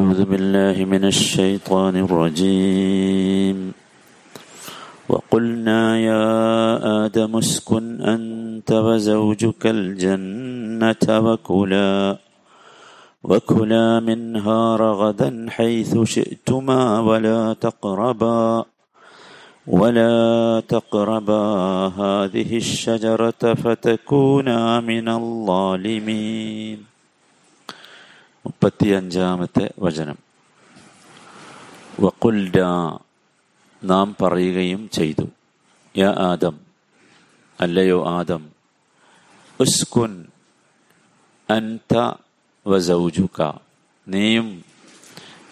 أعوذ بالله من الشيطان الرجيم. وقلنا يا آدم اسكن أنت وزوجك الجنة وكلا وكلا منها رغدا حيث شئتما ولا تقربا ولا تقربا هذه الشجرة فتكونا من الظالمين. മുപ്പത്തിയഞ്ചാമത്തെ വചനം. വക്കുൽഡ നാം പറയുകയും ചെയ്തു. യ ആദം അല്ലയോ ആദം ഉസ്കുൻ അൻത വസൗജുക നീയും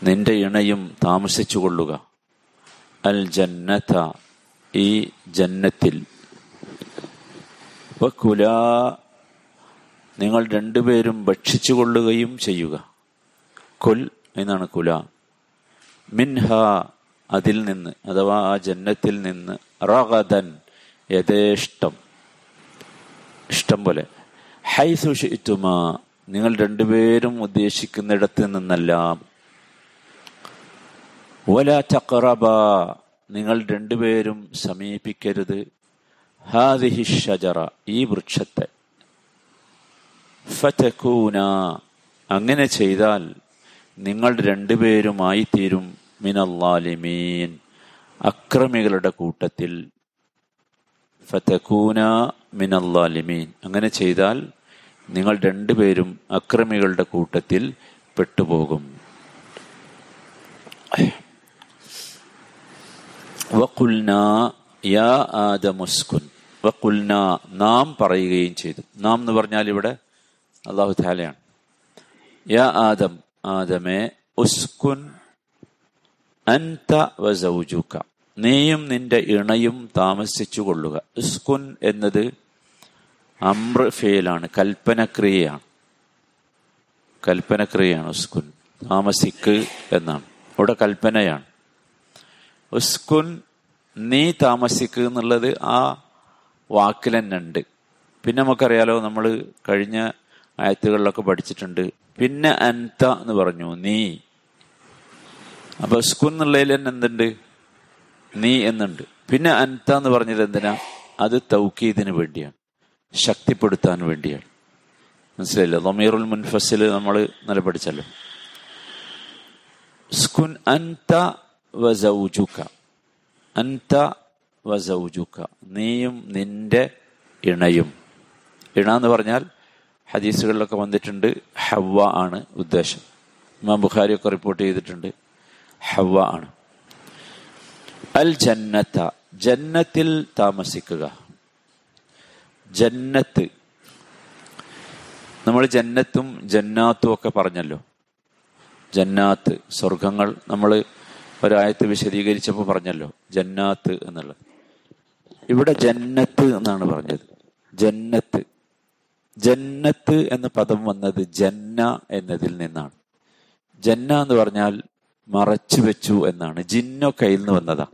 നിന്റെ ഇണയും താമസിച്ചു കൊള്ളുക അൽ ജന്നത ഈ ജന്നത്തിൽ. വക്കുലാ നിങ്ങൾ രണ്ടുപേരും ഭക്ഷിച്ചു കൊള്ളുകയും ചെയ്യുക. കൊൽ എന്നാണ് കുല. മിൻഹ അതിൽ നിന്ന് അഥവാ ആ ജന്നത്തിൽ നിന്ന് റഗദൻ യഥേഷ്ടം. ഇഷ്ടം പോലെ. ഹൈ സുഷിറ്റുമ നിങ്ങൾ രണ്ടുപേരും ഉദ്ദേശിക്കുന്നിടത്ത് നിന്നെല്ലാം. വല ചക്രബ നിങ്ങൾ രണ്ടുപേരും സമീപിക്കരുത്. ഹാദിഹി ഷജറ ഈ വൃക്ഷത്തെ. ഫതക്കൂന അങ്ങനെ ചെയ്താൽ നിങ്ങൾ രണ്ടുപേരുമായി തീരും മിനല്ലാലിമീൻ. അക്രമികളുടെ കൂട്ടത്തിൽ. ഫതക്കൂന മിനല്ലാലിമീൻ. അങ്ങനെ ചെയ്താൽ നിങ്ങൾ രണ്ടുപേരും അക്രമികളുടെ കൂട്ടത്തിൽ പെട്ടുപോകും. വക്കുൽന യാ വക്കുൽന നാം പറയുകയും ചെയ്തു. നാം എന്ന് പറഞ്ഞാൽ ഇവിടെ അള്ളാഹു താലയാണ് യാ ആദം ആദമേ ഉസ്കുൻ അൻത വസൗജുക നീയും നിന്റെ ഇണയും താമസിച്ചു കൊള്ളുക ഉസ്കുൻ എന്നത് അമ്ര ഫേലാണ് കൽപ്പനക്രിയയാണ്. കൽപ്പനക്രിയയാണ് ഉസ്കുൻ. താമസിക്ക് എന്നാണ്. ഇവിടെ കൽപ്പനയാണ്. ഉസ്കുൻ നീ താമസിക്കുക എന്നുള്ളത് ആ വാക്കിൽ തന്നെ ഉണ്ട്. പിന്നെ നമുക്കറിയാലോ നമ്മൾ കഴിഞ്ഞ ആയത്തുകളിലൊക്കെ പഠിച്ചിട്ടുണ്ട്. പിന്നെ അൻത എന്ന് പറഞ്ഞു നീ. അപ്പൊ സ്കുൻ എന്നുള്ളതിൽ തന്നെ എന്തുണ്ട്? നീ എന്നുണ്ട്. പിന്നെ അൻത എന്ന് പറഞ്ഞത് എന്തിനാ? അത് തൗക്കീദിന് വേണ്ടിയാണ്. ശക്തിപ്പെടുത്താൻ വേണ്ടിയാണ്. മനസ്സിലായില്ലേ? ദമീറുൽ മുൻഫസിൽ നമ്മൾ നല്ല പഠിച്ചല്ലോ. സ്കുൻ അൻത വസൗജുക അൻത വസൗജുക നീയും നിന്റെ ഇണയും. ഇണ എന്ന് പറഞ്ഞാൽ ഹദീസുകളിലൊക്കെ വന്നിട്ടുണ്ട് ഹവ ആണ് ഉദ്ദേശം. ഇമാം ബുഖാരി ഒക്കെ റിപ്പോർട്ട് ചെയ്തിട്ടുണ്ട് ഹവ ആണ്. അൽ ജന്നത്ത ജന്നത്തിൽ താമസിക്കുക. ജന്നത്ത്. നമ്മൾ ജന്നത്തും ജന്നാത്തും ഒക്കെ പറഞ്ഞല്ലോ. ജന്നാത്ത് സ്വർഗങ്ങൾ നമ്മൾ ഒരായത്ത് വിശദീകരിച്ചപ്പോൾ പറഞ്ഞല്ലോ. ജന്നാത്ത് എന്നുള്ളത്. ഇവിടെ ജന്നത്ത് എന്നാണ് പറഞ്ഞത്. ജന്നത്ത്. ജന്നത്ത് എന്ന പദം വന്നത് ജന്ന എന്നതിൽ നിന്നാണ്. ജന്ന എന്ന് പറഞ്ഞാൽ മറച്ചു വെച്ചു എന്നാണ്. ജിന്നോ കയ്യിൽ നിന്ന് വന്നതാ.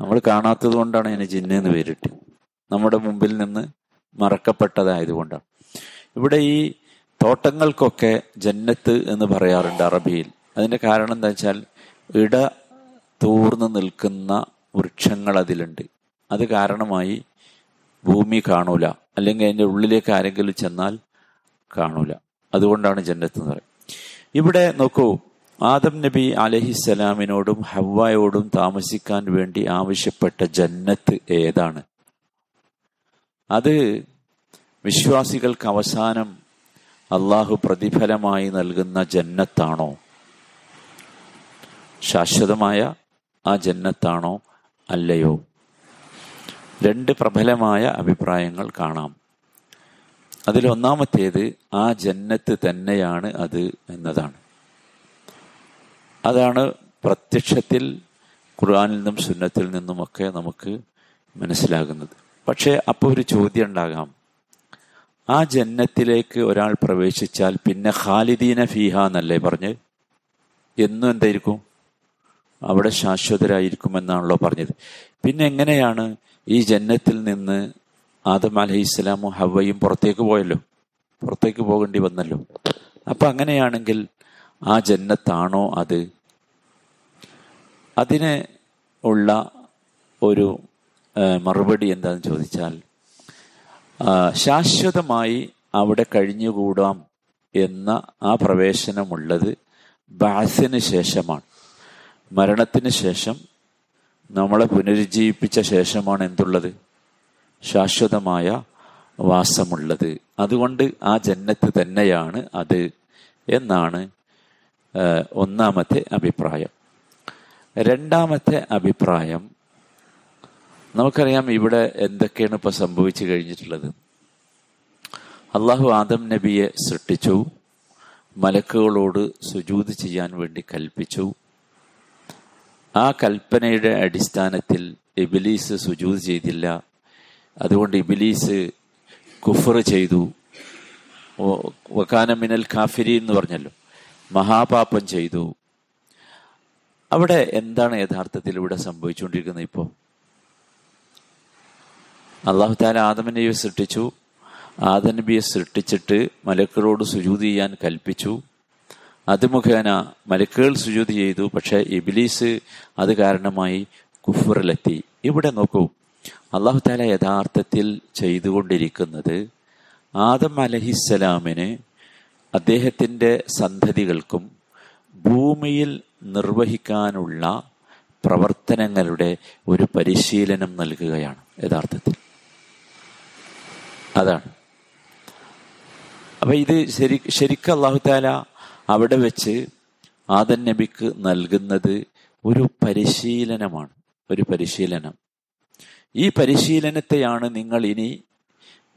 നമ്മൾ കാണാത്തത് കൊണ്ടാണ് അതിന് ജിന്ന എന്ന് പേരിട്ട് നമ്മുടെ മുമ്പിൽ നിന്ന് മറക്കപ്പെട്ടതായതുകൊണ്ടാണ്. ഇവിടെ ഈ തോട്ടങ്ങൾക്കൊക്കെ ജന്നത്ത് എന്ന് പറയാറുണ്ട് അറബിയിൽ. അതിന്റെ കാരണം എന്താ വെച്ചാൽ ഇട തൂർന്നു നിൽക്കുന്ന വൃക്ഷങ്ങൾ അതിലുണ്ട്. അത് കാരണമായി ഭൂമി കാണൂല. അല്ലെങ്കിൽ അതിന്റെ ഉള്ളിലേക്ക് ആരെങ്കിലും ചെന്നാൽ കാണൂല. അതുകൊണ്ടാണ് ജന്നത്ത് എന്ന് പറയുന്നത്. ഇവിടെ നോക്കൂ ആദം നബി അലഹിസലാമിനോടും ഹവ്വായോടും താമസിക്കാൻ വേണ്ടി ആവശ്യപ്പെട്ട ജന്നത്ത് ഏതാണ്? അത് വിശ്വാസികൾക്ക് അവസാനം അള്ളാഹു പ്രതിഫലമായി നൽകുന്ന ജന്നത്താണോ? ശാശ്വതമായ ആ ജന്നത്താണോ? അല്ലയോ? രണ്ട് പ്രബലമായ അഭിപ്രായങ്ങൾ കാണാം. അതിൽ ഒന്നാമത്തേത് ആ ജന്നത്ത് തന്നെയാണ് അത് എന്നതാണ്. അതാണ് പ്രത്യക്ഷത്തിൽ ഖുർആാനിൽ നിന്നും സുന്നത്തിൽ നിന്നുമൊക്കെ നമുക്ക് മനസ്സിലാകുന്നത്. പക്ഷേ അപ്പോൾ ഒരു ചോദ്യം ഉണ്ടാകാം. ആ ജന്നത്തിലേക്ക് ഒരാൾ പ്രവേശിച്ചാൽ പിന്നെ ഖാലിദീന ഫീഹ എന്നല്ലേ പറഞ്ഞ്? എന്നും എന്തായിരിക്കും? അവിടെ ശാശ്വതരായിരിക്കുമെന്നാണല്ലോ പറഞ്ഞത്. പിന്നെ എങ്ങനെയാണ് ഈ ജന്നത്തിൽ നിന്ന് ആദം അലഹി ഇസ്ലാമും ഹവയും പുറത്തേക്ക് പോയല്ലോ. പുറത്തേക്ക് പോകേണ്ടി വന്നല്ലോ. അപ്പൊ അങ്ങനെയാണെങ്കിൽ ആ ജന്നത്താണോ അത്? അതിന് ഉള്ള ഒരു മറുപടി എന്താണെന്ന് ചോദിച്ചാൽ ശാശ്വതമായി അവിടെ കഴിഞ്ഞുകൂടാം എന്ന ആ പ്രവേശനമുള്ളത് ബാസിന് ശേഷമാണ്. മരണത്തിന് ശേഷം നമ്മളെ പുനരുജ്ജീവിപ്പിച്ച ശേഷമാണ് എന്തുള്ളത്? ശാശ്വതമായ വാസമുള്ളത്. അതുകൊണ്ട് ആ ജന്നത്ത് തന്നെയാണ് അത് എന്നാണ് ഒന്നാമത്തെ അഭിപ്രായം. രണ്ടാമത്തെ അഭിപ്രായം നമുക്കറിയാം ഇവിടെ എന്തൊക്കെയാണ് ഇപ്പൊ സംഭവിച്ചു കഴിഞ്ഞിട്ടുള്ളത്. അള്ളാഹു ആദം നബിയെ സൃഷ്ടിച്ചു മലക്കുകളോട് സുജൂത് ചെയ്യാൻ വേണ്ടി കൽപ്പിച്ചു ആ കൽപ്പനയുടെ അടിസ്ഥാനത്തിൽ ഇബിലീസ് സുജൂത് ചെയ്തില്ല. അതുകൊണ്ട് ഇബിലീസ് കുഫർ ചെയ്തു. വക്കാന മിനൽ കാഫിരി എന്ന് പറഞ്ഞല്ലോ. മഹാപാപം ചെയ്തു. അവിടെ എന്താണ് യഥാർത്ഥത്തിൽ ഇവിടെ സംഭവിച്ചുകൊണ്ടിരിക്കുന്നത് ഇപ്പോൾ അള്ളാഹു താല ആദമനബിയെ സൃഷ്ടിച്ചു. ആദനബിയെ സൃഷ്ടിച്ചിട്ട് മലക്കളോട് സുജൂതി ചെയ്യാൻ കൽപ്പിച്ചു. അത് മുഖേന മലക്കുകൾ സുജൂതി ചെയ്തു. പക്ഷെ ഇബിലീസ് അത് കാരണമായി കുഫറിലെത്തി ഇവിടെ നോക്കൂ. അള്ളാഹു താല യഥാർത്ഥത്തിൽ ചെയ്തുകൊണ്ടിരിക്കുന്നത് ആദം അലഹിസ്സലാമിന് അദ്ദേഹത്തിന്റെ സന്തതികൾക്കും ഭൂമിയിൽ നിർവഹിക്കാനുള്ള പ്രവർത്തനങ്ങളുടെ ഒരു പരിശീലനം നൽകുകയാണ് യഥാർത്ഥത്തിൽ. അതാണ്. അപ്പൊ ഇത് ശരി ശരിക്കും അള്ളാഹുത്താല അവിടെ വെച്ച് ആദൻ നബിക്ക് നൽകുന്നത് ഒരു പരിശീലനമാണ്. ഒരു പരിശീലനം. ഈ പരിശീലനത്തെയാണ് നിങ്ങൾ ഇനി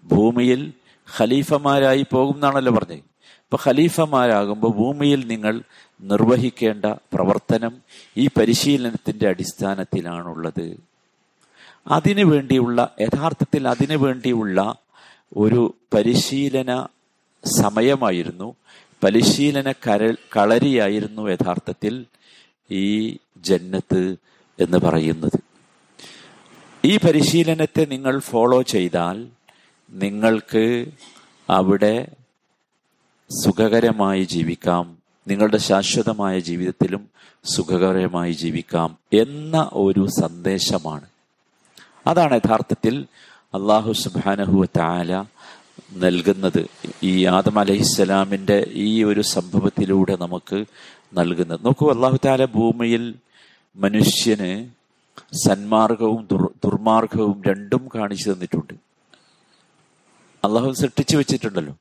ഭൂമിയിൽ ഖലീഫമാരായി പോകും എന്നാണല്ലോ പറഞ്ഞത്. ഇപ്പൊ ഖലീഫമാരാകുമ്പോൾ ഭൂമിയിൽ നിങ്ങൾ നിർവഹിക്കേണ്ട പ്രവർത്തനം ഈ പരിശീലനത്തിന്റെ അടിസ്ഥാനത്തിലാണുള്ളത്. അതിനു വേണ്ടിയുള്ള യഥാർത്ഥത്തിൽ അതിനു വേണ്ടിയുള്ള ഒരു പരിശീലന സമയമായിരുന്നു. പരിശീലന കര കളരിയായിരുന്നു യഥാർത്ഥത്തിൽ ഈ ജന്നത്ത് എന്ന് പറയുന്നത്. ഈ പരിശീലനത്തെ നിങ്ങൾ ഫോളോ ചെയ്താൽ നിങ്ങൾക്ക് അവിടെ സുഖകരമായി ജീവിക്കാം നിങ്ങളുടെ ശാശ്വതമായ ജീവിതത്തിലും സുഖകരമായി ജീവിക്കാം എന്ന ഒരു സന്ദേശമാണ്. അതാണ് യഥാർത്ഥത്തിൽ അള്ളാഹു സുബാനഹു താല നൽകുന്നത്. ഈ ആദം അലഹിസ്സലാമിന്റെ ഈ ഒരു സംഭവത്തിലൂടെ നമുക്ക് നൽകുന്നത്. നോക്കൂ അള്ളാഹു താല ഭൂമിയിൽ മനുഷ്യന് സന്മാർഗവും ദുർ ദുർമാർഗവും രണ്ടും കാണിച്ചു തന്നിട്ടുണ്ട്. അള്ളാഹു സൃഷ്ടിച്ചു വെച്ചിട്ടുണ്ടല്ലോ.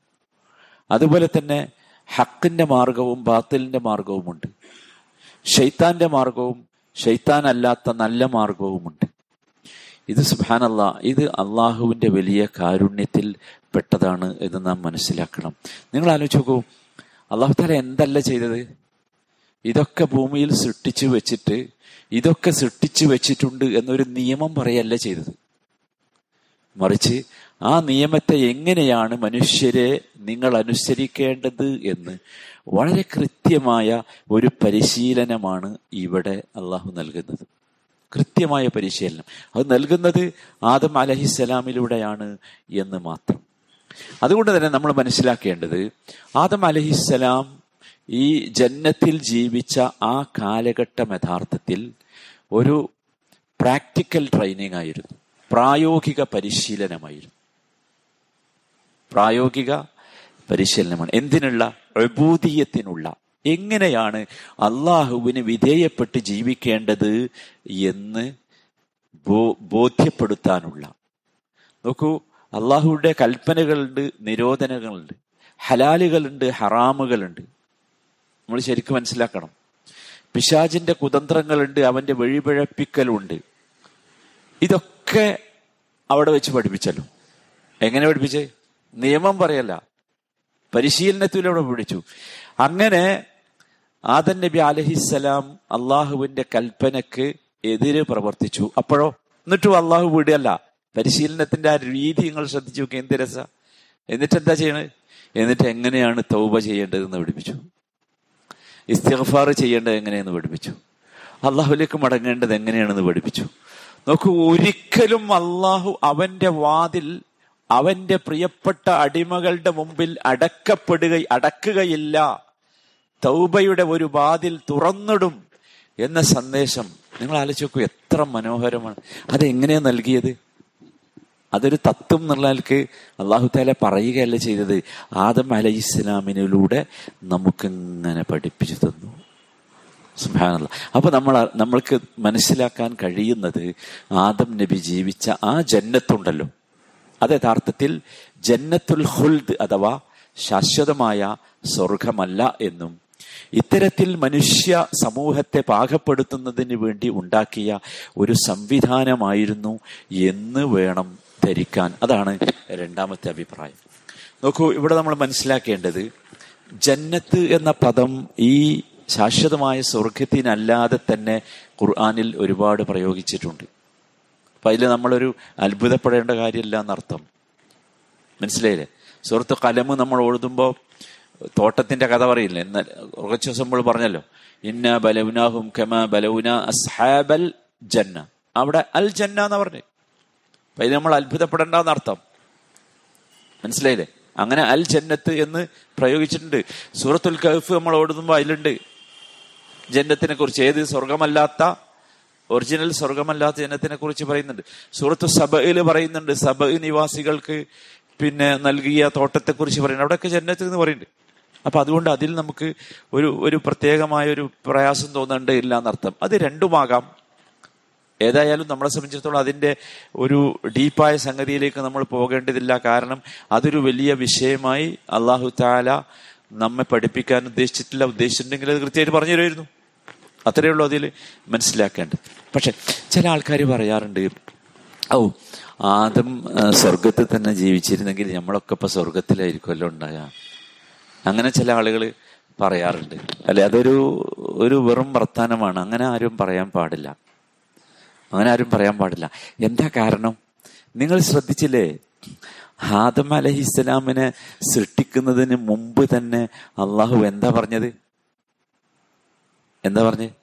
അതുപോലെ തന്നെ ഹക്കിന്റെ മാർഗവും ബാത്തിലിന്റെ മാർഗവുമുണ്ട്. ഷെയ്ത്താന്റെ മാർഗവും ഷെയ്ത്താൻ അല്ലാത്ത നല്ല മാർഗവുമുണ്ട്. ഇത് സുബാനല്ല ഇത് അള്ളാഹുവിന്റെ വലിയ കാരുണ്യത്തിൽ പെട്ടതാണ് എന്ന് നാം മനസ്സിലാക്കണം. നിങ്ങൾ ആലോചിച്ച് നോക്കൂ അള്ളാഹു താല എന്തല്ല ചെയ്തത്? ഇതൊക്കെ ഭൂമിയിൽ സൃഷ്ടിച്ചു വെച്ചിട്ട് ഇതൊക്കെ സൃഷ്ടിച്ചു വെച്ചിട്ടുണ്ട് എന്നൊരു നിയമം പറയല്ല ചെയ്തത്. മറിച്ച് ആ നിയമത്തെ എങ്ങനെയാണ് മനുഷ്യരെ നിങ്ങൾ അനുസരിക്കേണ്ടത് എന്ന് വളരെ കൃത്യമായ ഒരു പരിശീലനമാണ് ഇവിടെ അള്ളാഹു നൽകുന്നത്. കൃത്യമായ പരിശീലനം. അത് നൽകുന്നത് ആദം അലഹിസ്സലാമിലൂടെയാണ് എന്ന് മാത്രം. അതുകൊണ്ട് തന്നെ നമ്മൾ മനസ്സിലാക്കേണ്ടത് ആദം അലഹിസ്സലാം ഈ ജന്നത്തിൽ ജീവിച്ച ആ കാലഘട്ടം യഥാർത്ഥത്തിൽ ഒരു പ്രാക്ടിക്കൽ ട്രെയിനിങ് ആയിരുന്നു. പ്രായോഗിക പരിശീലനമായിരുന്നു. പ്രായോഗിക പരിശീലനമാണ്. എന്തിനുള്ള? പ്രബൂതീയത്തിനുള്ള എങ്ങനെയാണ് അള്ളാഹുവിന് വിധേയപ്പെട്ട് ജീവിക്കേണ്ടത് എന്ന് ബോധ്യപ്പെടുത്താനുള്ള. നോക്കൂ അള്ളാഹുവിന്റെ കൽപ്പനകളുണ്ട് നിരോധനങ്ങളുണ്ട് ഹലാലുകളുണ്ട് ഹറാമുകളുണ്ട്. നമ്മൾ ശരിക്കും മനസ്സിലാക്കണം. പിശാജിന്റെ കുതന്ത്രങ്ങളുണ്ട് അവന്റെ വഴിപിഴപ്പിക്കലുണ്ട്. ഇതൊക്കെ അവിടെ വെച്ച് പഠിപ്പിച്ചല്ലോ. എങ്ങനെ പഠിപ്പിച്ചേ? നിയമം പറയല്ല. പരിശീലനത്തിലൂടെ പഠിച്ചു. അങ്ങനെ ആദൻ നബി അലഹിസലാം അള്ളാഹുവിന്റെ കൽപ്പനക്ക് എതിര് പ്രവർത്തിച്ചു. അപ്പോഴോ? എന്നിട്ടും അള്ളാഹു വിടുകയല്ല. പരിശീലനത്തിന്റെ ആ രീതി നിങ്ങൾ ശ്രദ്ധിച്ചു നോക്കി എന്ത് രസ? എന്നിട്ട് എന്താ ചെയ്യണത് എന്നിട്ട് എങ്ങനെയാണ് തൗബ ചെയ്യേണ്ടതെന്ന് പഠിപ്പിച്ചു. ഇസ്തിഗ്ഫാർ ചെയ്യേണ്ടത് എങ്ങനെയെന്ന് പഠിപ്പിച്ചു. അള്ളാഹുലേക്ക് മടങ്ങേണ്ടത് എങ്ങനെയാണെന്ന് പഠിപ്പിച്ചു. നോക്കൂ ഒരിക്കലും അള്ളാഹു അവന്റെ വാതിൽ അവന്റെ പ്രിയപ്പെട്ട അടിമകളുടെ മുമ്പിൽ അടക്കപ്പെടുക അടക്കുകയില്ല. തൗബയുടെ ഒരു വാതിൽ തുറന്നിടും എന്ന സന്ദേശം. നിങ്ങൾ ആലോചിച്ച് നോക്കൂ എത്ര മനോഹരമാണ്. അതെങ്ങനെയാ നൽകിയത്? അതൊരു തത്വം എന്നുള്ളവർക്ക് അള്ളാഹു താല പറയുകയല്ല ചെയ്തത്. ആദം അലൈഹി ഇസ്ലാമിനിലൂടെ നമുക്കിങ്ങനെ പഠിപ്പിച്ചു തന്നു. സുബാനല്ല അപ്പൊ നമ്മൾ നമ്മൾക്ക് മനസ്സിലാക്കാൻ കഴിയുന്നത് ആദം നബി ജീവിച്ച ആ ജന്നത്തുണ്ടല്ലോ. അത് യഥാർത്ഥത്തിൽ ജന്നത്തുൽ ഹുൽദ് അഥവാ ശാശ്വതമായ സ്വർഗമല്ല എന്നും ഇത്തരത്തിൽ മനുഷ്യ സമൂഹത്തെ പാകപ്പെടുത്തുന്നതിന് വേണ്ടി ഉണ്ടാക്കിയ ഒരു സംവിധാനമായിരുന്നു എന്ന് വേണം ധരിക്കാൻ. അതാണ് രണ്ടാമത്തെ അഭിപ്രായം. നോക്കൂ ഇവിടെ നമ്മൾ മനസ്സിലാക്കേണ്ടത് ജന്നത്ത് എന്ന പദം ഈ ശാശ്വതമായ സ്വർഗത്തിനല്ലാതെ തന്നെ ഖുർആാനിൽ ഒരുപാട് പ്രയോഗിച്ചിട്ടുണ്ട്. അപ്പൊ അതിൽ നമ്മളൊരു അത്ഭുതപ്പെടേണ്ട കാര്യമില്ല എന്നർത്ഥം. മനസ്സിലായില്ലേ? സുഹൃത്ത് കലമ് നമ്മൾ എഴുതുമ്പോൾ തോട്ടത്തിന്റെ കഥ പറയില്ലേ? എന്നാൽ കുറച്ച് ദിവസം നമ്മൾ പറഞ്ഞല്ലോ. ഇന്ന ബലൗനാഹും കമ ബലൗന അസ്ഹാബൽ ജന്ന. അവിടെ അൽ ജന്ന എന്ന് പറഞ്ഞു. അപ്പൊ ഇത് നമ്മൾ അത്ഭുതപ്പെടേണ്ടെന്ന് അർത്ഥം. മനസ്സിലായില്ലേ? അങ്ങനെ അൽ ജന്നത്ത് എന്ന് പ്രയോഗിച്ചിട്ടുണ്ട്. സൂറത്തുൽ കഹഫ് നമ്മൾ ഓടുമ്പോൾ അതിലുണ്ട്. ജന്നത്തിനെ കുറിച്ച് ഏത് സ്വർഗമല്ലാത്ത ഒറിജിനൽ സ്വർഗമല്ലാത്ത ജനത്തിനെ കുറിച്ച് പറയുന്നുണ്ട്. സൂറത്ത് സബയിൽ പറയുന്നുണ്ട്. സബ നിവാസികൾക്ക് പിന്നെ നൽകിയ തോട്ടത്തെ കുറിച്ച് പറയുന്നുണ്ട്. അവിടെയൊക്കെ ജന്നത്ത് എന്ന് പറയുന്നുണ്ട്. അപ്പൊ അതുകൊണ്ട് അതിൽ നമുക്ക് ഒരു ഒരു പ്രത്യേകമായ ഒരു പ്രയാസം തോന്നേണ്ട ഇല്ല എന്നർത്ഥം. അത് രണ്ടുമാകാം. ഏതായാലും നമ്മളെ സംബന്ധിച്ചിടത്തോളം അതിന്റെ ഒരു ഡീപ്പായ സംഗതിയിലേക്ക് നമ്മൾ പോകേണ്ടതില്ല. കാരണം അതൊരു വലിയ വിഷയമായി അള്ളാഹു താല നമ്മെ പഠിപ്പിക്കാൻ ഉദ്ദേശിച്ചിട്ടില്ല. ഉദ്ദേശിച്ചിട്ടുണ്ടെങ്കിൽ അത് കൃത്യമായിട്ട് പറഞ്ഞു തരുമായിരുന്നു. അത്രയേ ഉള്ളൂ അതിൽ മനസ്സിലാക്കേണ്ടത്. പക്ഷെ ചില ആൾക്കാർ പറയാറുണ്ട് ഓ ആദം സ്വർഗത്തിൽ തന്നെ ജീവിച്ചിരുന്നെങ്കിൽ നമ്മളൊക്കെ ഇപ്പൊ സ്വർഗത്തിലായിരിക്കുമല്ലോ ഉണ്ടായ. അങ്ങനെ ചില ആളുകൾ പറയാറുണ്ട്. അല്ലെ അതൊരു ഒരു വെറും വർത്താനമാണ്. അങ്ങനെ ആരും പറയാൻ പാടില്ല. അങ്ങനെ ആരും പറയാൻ പാടില്ല. എന്താ കാരണം? നിങ്ങൾ ശ്രദ്ധിച്ചില്ലേ? ഹാദം അലഹി ഇസ്ലാമിനെ സൃഷ്ടിക്കുന്നതിന് മുമ്പ് തന്നെ അള്ളാഹു എന്താ പറഞ്ഞത്? എന്താ പറഞ്ഞത്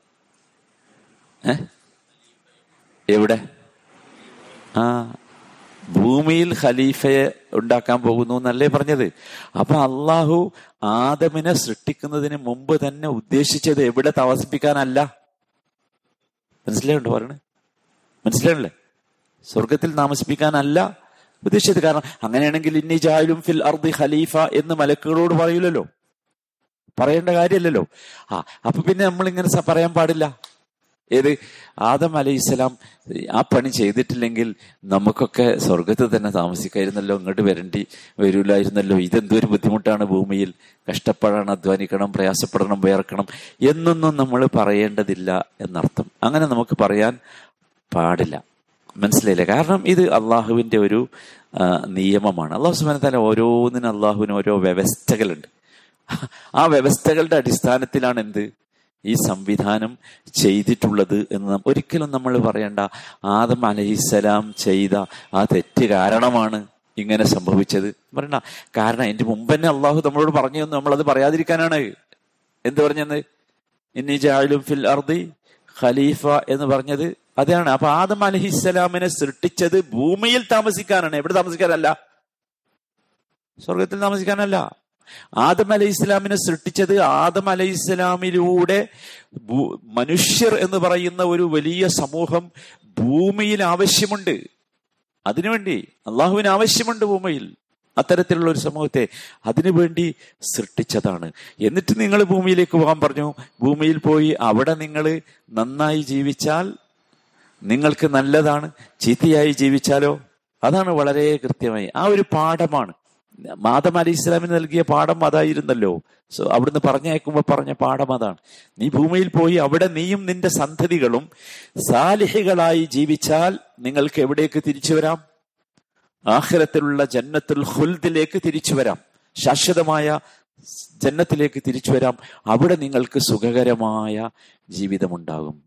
ഏ? എവിടെ? ആ ഭൂമിയിൽ ഖലീഫയെ ഉണ്ടാക്കാൻ പോകുന്നു എന്നല്ലേ പറഞ്ഞത്? അപ്പൊ അള്ളാഹു ആദമിനെ സൃഷ്ടിക്കുന്നതിന് മുമ്പ് തന്നെ ഉദ്ദേശിച്ചത് എവിടെ താമസിപ്പിക്കാനല്ല. മനസ്സിലായുണ്ടോ പറയണേ? മനസ്സിലായില്ലേ സ്വർഗത്തിൽ താമസിപ്പിക്കാനല്ല ഉദ്ദേശിച്ചത്. കാരണം അങ്ങനെയാണെങ്കിൽ ഇന്നി ജാലും ഫിൽ അർദി ഖലീഫ എന്ന് മലക്കുകളോട് പറയില്ലല്ലോ പറയേണ്ട കാര്യമല്ലല്ലോ ആ അപ്പൊ പിന്നെ നമ്മൾ ഇങ്ങനെ പറയാൻ പാടില്ല. ഏത്? ആദം അലൈഹിസ്സലാം ആ പണി ചെയ്തിട്ടില്ലെങ്കിൽ നമുക്കൊക്കെ സ്വർഗത്തിൽ തന്നെ താമസിക്കായിരുന്നല്ലോ ഇങ്ങോട്ട് വരേണ്ടി വരൂലായിരുന്നല്ലോ. ഇതെന്തൊരു ബുദ്ധിമുട്ടാണ് ഭൂമിയിൽ. കഷ്ടപ്പെടണം അധ്വാനിക്കണം പ്രയാസപ്പെടണം വേർക്കണം എന്നൊന്നും നമ്മൾ പറയേണ്ടതില്ല എന്നർത്ഥം. അങ്ങനെ നമുക്ക് പറയാൻ പാടില്ല. മനസ്സിലായില്ല? കാരണം ഇത് അള്ളാഹുവിന്റെ ഒരു നിയമമാണ്. അള്ളാഹു സുബാന ഓരോന്നിനും അള്ളാഹുവിന് ഓരോ വ്യവസ്ഥകളുണ്ട്. ആ വ്യവസ്ഥകളുടെ അടിസ്ഥാനത്തിലാണ് എന്ത് ഈ സംവിധാനം ചെയ്തിട്ടുള്ളത് എന്ന് ഒരിക്കലും നമ്മൾ പറയണ്ട. ആദം അലഹിസലാം ചെയ്ത ആ തെറ്റ് കാരണമാണ് ഇങ്ങനെ സംഭവിച്ചത്. പറയണ്ട. കാരണം എന്റെ മുമ്പ് തന്നെ അള്ളാഹു നമ്മളോട് പറഞ്ഞു തന്നു. അത് പറയാതിരിക്കാനാണ്. എന്ത് പറഞ്ഞത് ഇന്നി ജാലും ഫിൽ അർദി ഖലീഫ എന്ന് പറഞ്ഞത് അതാണ്. അപ്പൊ ആദം അലഹിസ്സലാമിനെ സൃഷ്ടിച്ചത് ഭൂമിയിൽ താമസിക്കാനാണ്. എവിടെ താമസിക്കാനല്ല? സ്വർഗത്തിൽ താമസിക്കാനല്ല. ആദം അലൈഹി ഇസ്ലാമിനെ സൃഷ്ടിച്ചത് ആദം അലൈഹി ഇസ്ലാമിലൂടെ മനുഷ്യർ എന്ന് പറയുന്ന ഒരു വലിയ സമൂഹം ഭൂമിയിൽ ആവശ്യമുണ്ട്. അതിനുവേണ്ടി അള്ളാഹുവിന് ആവശ്യമുണ്ട് ഭൂമിയിൽ. അത്തരത്തിലുള്ള ഒരു സമൂഹത്തെ അതിനുവേണ്ടി സൃഷ്ടിച്ചതാണ്. എന്നിട്ട് നിങ്ങൾ ഭൂമിയിലേക്ക് പോകാൻ പറഞ്ഞു. ഭൂമിയിൽ പോയി അവിടെ നിങ്ങൾ നന്നായി ജീവിച്ചാൽ നിങ്ങൾക്ക് നല്ലതാണ്. ചീത്തയായി ജീവിച്ചാലോ? അതാണ് വളരെ കൃത്യമായി. ആ ഒരു പാഠമാണ്. മാതം അലി ഇസ്ലാമിന് നൽകിയ പാഠം അതായിരുന്നല്ലോ. സോ അവിടുന്ന് പറഞ്ഞയക്കുമ്പോൾ പറഞ്ഞ പാഠം അതാണ്. നീ ഭൂമിയിൽ പോയി അവിടെ നീയും നിന്റെ സന്തതികളും സാലിഹികളായി ജീവിച്ചാൽ നിങ്ങൾക്ക് എവിടേക്ക് തിരിച്ചു വരാം? ആഹ്ലത്തിലുള്ള ജന്നത്തുൽ ഹുൽദിലേക്ക് തിരിച്ചു വരാം. ശാശ്വതമായ ജന്നത്തിലേക്ക് തിരിച്ചു വരാം. അവിടെ നിങ്ങൾക്ക് സുഖകരമായ ജീവിതമുണ്ടാകും.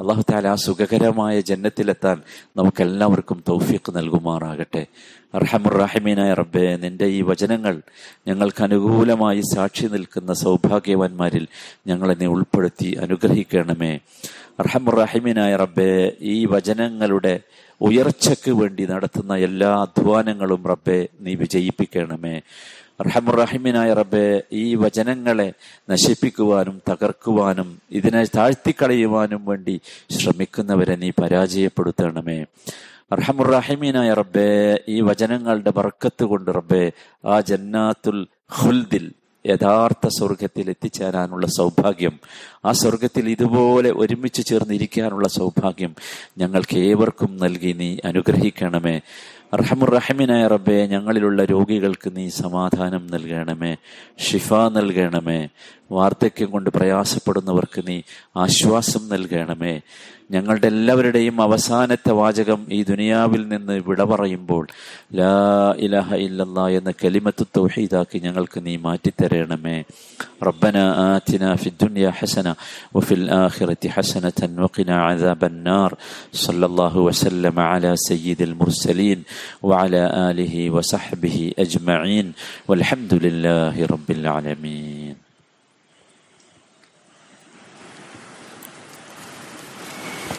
അള്ളാഹു താല ആ സുഖകരമായ ജന്നത്തിലെത്താൻ നമുക്കെല്ലാവർക്കും തൗഫീഖ് നൽകുമാറാകട്ടെ. അർഹമുറാഹിമീനായ റബ്ബെ നിന്റെ ഈ വചനങ്ങൾ ഞങ്ങൾക്ക് അനുകൂലമായി സാക്ഷി നിൽക്കുന്ന സൗഭാഗ്യവാന്മാരിൽ ഞങ്ങളെ നീ ഉൾപ്പെടുത്തി അനുഗ്രഹിക്കണമേ. അർഹമുറാഹിമീനായ റബ്ബെ ഈ വചനങ്ങളുടെ ഉയർച്ചയ്ക്ക് വേണ്ടി നടത്തുന്ന എല്ലാ അധ്വാനങ്ങളും റബ്ബെ നീ വിജയിപ്പിക്കണമേ. റഹമുറഹിമിനായ റബ്ബെ ഈ വചനങ്ങളെ നശിപ്പിക്കുവാനും തകർക്കുവാനും ഇതിനെ താഴ്ത്തിക്കളയുവാനും വേണ്ടി ശ്രമിക്കുന്നവരെ നീ പരാജയപ്പെടുത്തണമേ. റഹമുറഹിമീനായ റബ്ബെ ഈ വചനങ്ങളുടെ ബർക്കത്ത് കൊണ്ട് റബ്ബെ ആ ജന്നാത്തുൽ ഹുൽദിൽ യഥാർത്ഥ സ്വർഗത്തിൽ എത്തിച്ചേരാനുള്ള സൗഭാഗ്യം ആ സ്വർഗത്തിൽ ഇതുപോലെ ഒരുമിച്ച് ചേർന്നിരിക്കാനുള്ള സൗഭാഗ്യം ഞങ്ങൾക്ക് ഏവർക്കും നൽകി നീ അനുഗ്രഹിക്കണമേ. റഹമുറഹമിനായ റബ്ബെ ഞങ്ങളിലുള്ള രോഗികൾക്ക് നീ സമാധാനം നൽകണമേ ഷിഫ നൽകണമേ വാർദ്ധക്യം കൊണ്ട് പ്രയാസപ്പെടുന്നവർക്ക് നീ ആശ്വാസം നൽകണമേ. ഞങ്ങളുടെ എല്ലാവരുടെയും അവസാനത്തെ വാചകം ഈ ദുനിയാവിൽ നിന്ന് വിട പറയുമ്പോൾ ലാ ഇലഹ ഇല്ലല്ല എന്ന കലിമത്ത് തൗഹീദാക്കി ഞങ്ങൾക്ക് നീ മാറ്റിത്തരണമേ റബ്ബന ആതിന ഫി الدنيا حسنة وفي الآخرة حسنة وقنا عذاب النار صلى الله وسلم على سيد المرسلين وعلى آله وصحبه أجمعين والحمد لله رب العالمين